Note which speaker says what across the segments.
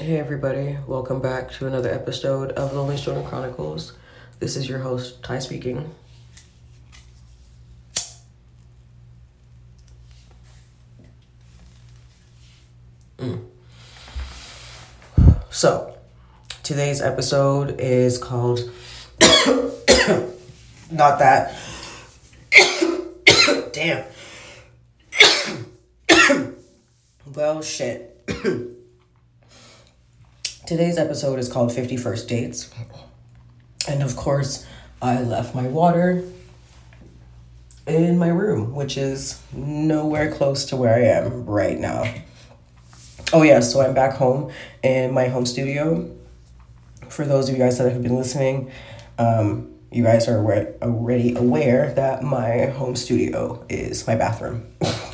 Speaker 1: Hey everybody, welcome back to another episode of Lonely Stoner Chronicles. This is your host, Ty speaking. Mm. So, today's episode is called Not That. Damn. well, shit. Today's episode is called 50 First Dates. And of course, I left my water in my room, which is nowhere close to where I am right now. Oh, yeah, so I'm back home in my home studio. For those of you guys that have been listening, um, you guys are already aware that my home studio is my bathroom.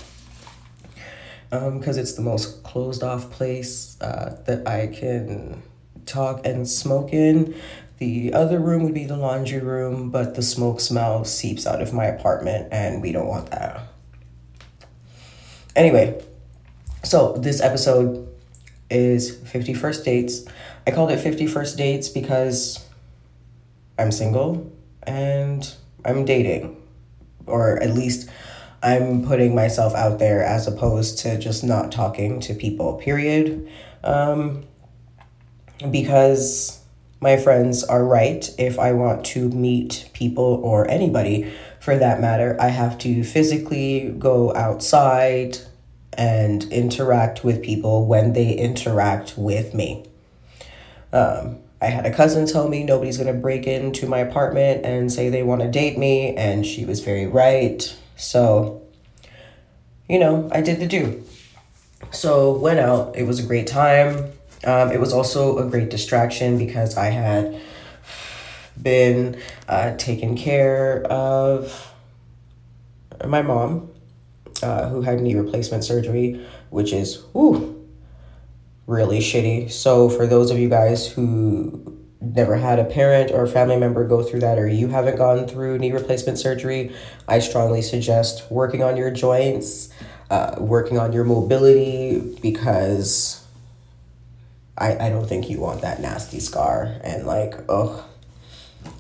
Speaker 1: because um, it's the most closed off place uh, that I can talk and smoke in. The other room would be the laundry room, but the smoke smell seeps out of my apartment, and we don't want that. Anyway, so this episode is 50 First Dates. I called it 50 First Dates because I'm single and I'm dating, or at least I'm putting myself out there as opposed to just not talking to people, period. Um, because my friends are right. If I want to meet people or anybody for that matter, I have to physically go outside and interact with people when they interact with me. Um, I had a cousin tell me nobody's gonna break into my apartment and say they want to date me, and she was very right. So, you know, I did the do. So, went out. It was a great time. Um, it was also a great distraction because I had been uh, taking care of my mom, uh, who had knee replacement surgery, which is whew, really shitty. So, for those of you guys who never had a parent or family member go through that or you haven't gone through knee replacement surgery, I strongly suggest working on your joints, uh, working on your mobility because I, I don't think you want that nasty scar. And like, oh,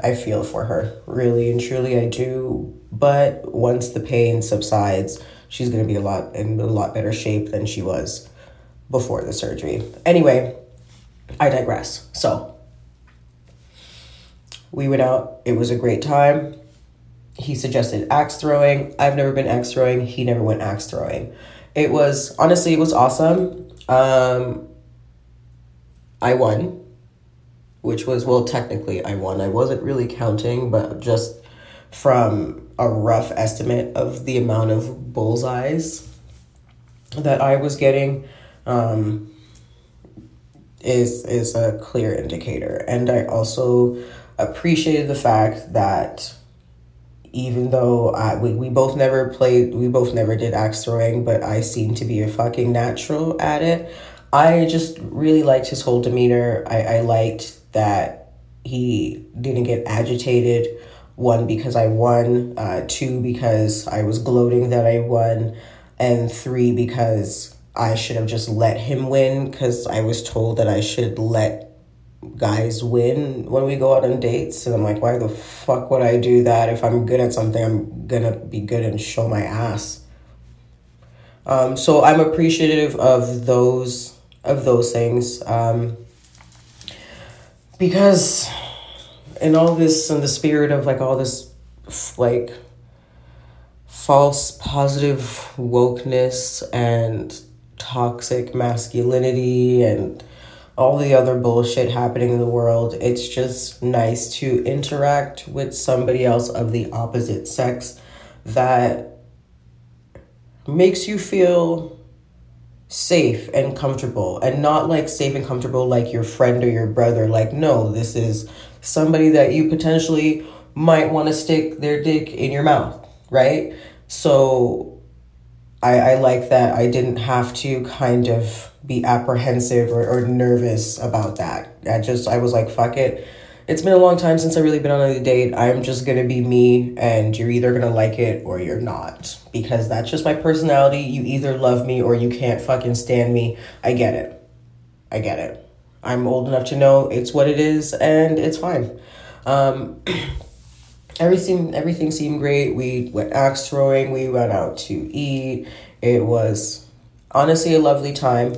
Speaker 1: I feel for her. Really and truly, I do. But once the pain subsides, she's going to be a lot in a lot better shape than she was before the surgery. Anyway, I digress. So, we went out. It was a great time. He suggested axe throwing. I've never been axe throwing. He never went axe throwing. It was honestly, it was awesome. Um, I won, which was well, technically I won. I wasn't really counting, but just from a rough estimate of the amount of bullseyes that I was getting. Um, is is a clear indicator and i also appreciated the fact that even though I, we, we both never played, we both never did axe throwing, but I seem to be a fucking natural at it. I just really liked his whole demeanor. I, I liked that he didn't get agitated. One, because I won. Uh, two, because I was gloating that I won. And three, because I should have just let him win because I was told that I should let guys win when we go out on dates and i'm like why the fuck would i do that? If i'm good at something i'm gonna be good and show my ass. Um, so i'm appreciative of those of those things um, because in all this in the spirit of like all this like false positive wokeness and toxic masculinity and all the other bullshit happening in the world. It's just nice to interact with somebody else of the opposite sex that makes you feel safe and comfortable and not like safe and comfortable like your friend or your brother like no this is somebody that you potentially might want to stick their dick in your mouth right so i i like that i didn't have to kind of be apprehensive or, or nervous about that. I just, I was like, fuck it. It's been a long time since I've really been on a date. I'm just gonna be me, and you're either gonna like it or you're not. Because that's just my personality. You either love me or you can't fucking stand me. I get it. I get it. I'm old enough to know it's what it is and it's fine. Um, everything everything seemed great. We went axe throwing. We went out to eat. It was honestly a lovely time.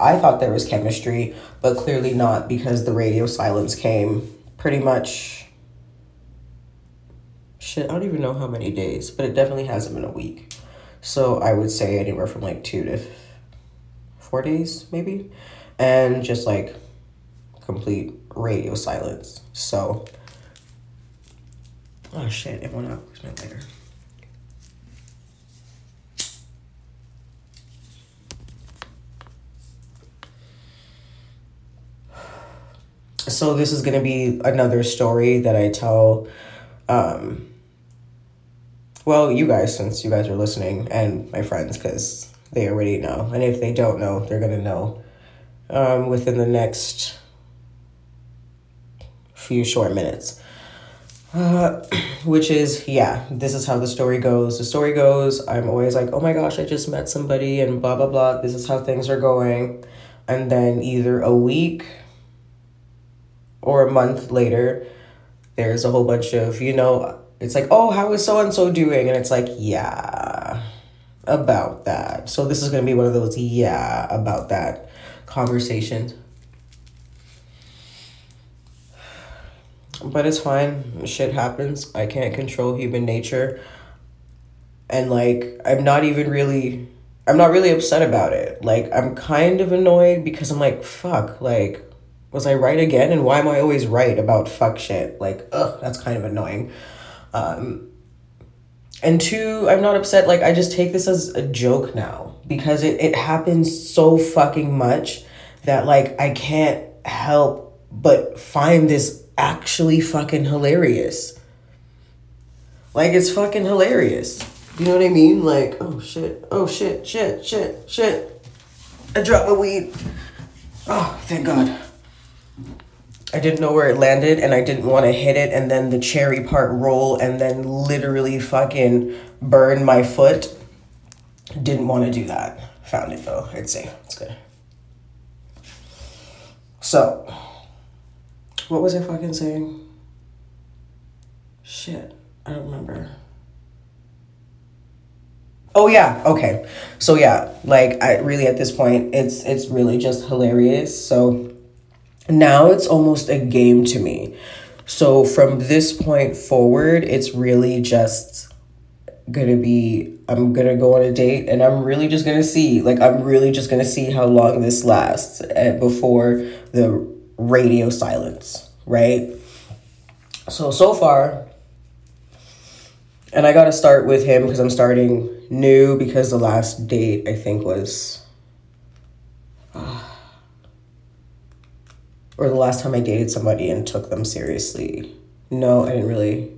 Speaker 1: I thought there was chemistry, but clearly not because the radio silence came pretty much. Shit, I don't even know how many days, but it definitely hasn't been a week. So I would say anywhere from like two to four days, maybe. And just like complete radio silence. So Oh shit, it went out. Where's my lighter? So this is gonna be another story that I tell um well, you guys, since you guys are listening, and my friends, because they already know. And if they don't know, they're going to know um, within the next few short minutes. Uh, which is, yeah, this is how the story goes. The story goes, I'm always like, oh my gosh, I just met somebody and blah, blah, blah. This is how things are going. And then either a week or a month later, there's a whole bunch of, you know, it's like, oh, how is so and so doing? And it's like, yeah, about that. So this is going to be one of those, yeah, about that conversations. But it's fine. Shit happens. I can't control human nature. And like, I'm not even really, I'm not really upset about it. Like, I'm kind of annoyed because I'm like, fuck, like, was I right again? And why am I always right about fuck shit? Like, ugh, that's kind of annoying. Um, and two, I'm not upset. Like, I just take this as a joke now because it, it happens so fucking much that, like, I can't help but find this actually fucking hilarious. Like it's fucking hilarious. You know what I mean? Like, oh shit, oh shit, shit, shit, shit. I dropped my weed. Oh, thank God. I didn't know where it landed and I didn't want to hit it and then the cherry part roll and then literally fucking burn my foot. Didn't want to do that. Found it though. It's safe. It's good. So, what was I fucking saying? Shit, I don't remember. Oh yeah, okay. So yeah, like I really at this point it's it's really just hilarious. So now it's almost a game to me. So from this point forward, it's really just gonna be I'm gonna go on a date and I'm really just gonna see like I'm really just gonna see how long this lasts eh, before the radio silence, right? So, so far, and I got to start with him because I'm starting new because the last date I think was. Uh, or the last time I dated somebody and took them seriously. No, I didn't really.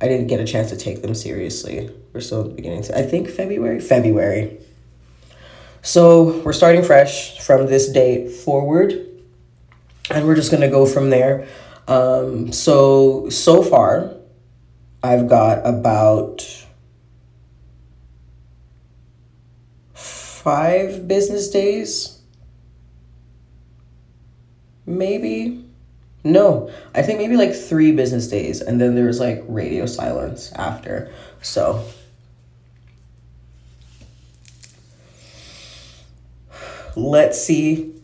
Speaker 1: I didn't get a chance to take them seriously. We're still at the beginning. I think February? February. So we're starting fresh from this date forward and we're just gonna go from there. Um, so so far, I've got about five business days, maybe. No, I think maybe like three business days, and then there's like radio silence after. So. Let's see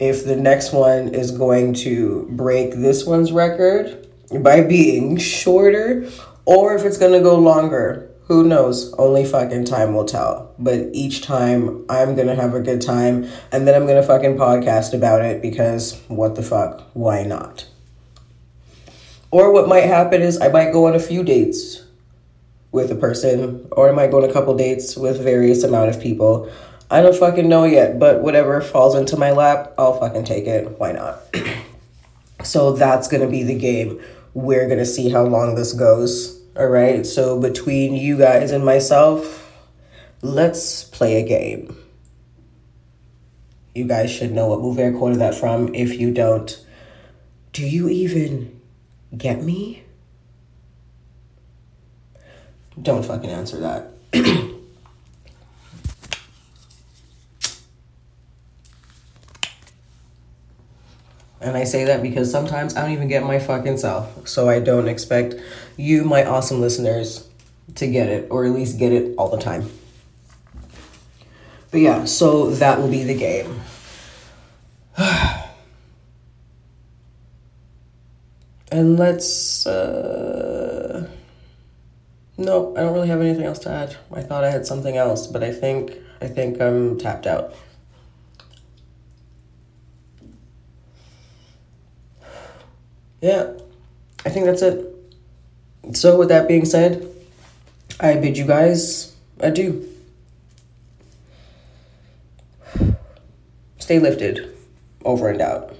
Speaker 1: if the next one is going to break this one's record by being shorter or if it's going to go longer. Who knows? Only fucking time will tell. But each time I'm going to have a good time and then I'm going to fucking podcast about it because what the fuck? Why not? Or what might happen is I might go on a few dates with a person or I might go on a couple dates with various amount of people I don't fucking know yet, but whatever falls into my lap, I'll fucking take it. Why not? so that's gonna be the game. We're gonna see how long this goes. All right. So between you guys and myself, let's play a game. You guys should know what movie I quoted that from. If you don't, do you even get me? Don't fucking answer that. And I say that because sometimes I don't even get my fucking self. So I don't expect you, my awesome listeners, to get it, or at least get it all the time. But yeah, so that will be the game. and let's. Uh, no, I don't really have anything else to add. I thought I had something else, but I think I think I'm tapped out. Yeah, I think that's it. So, with that being said, I bid you guys adieu. Stay lifted. Over and out.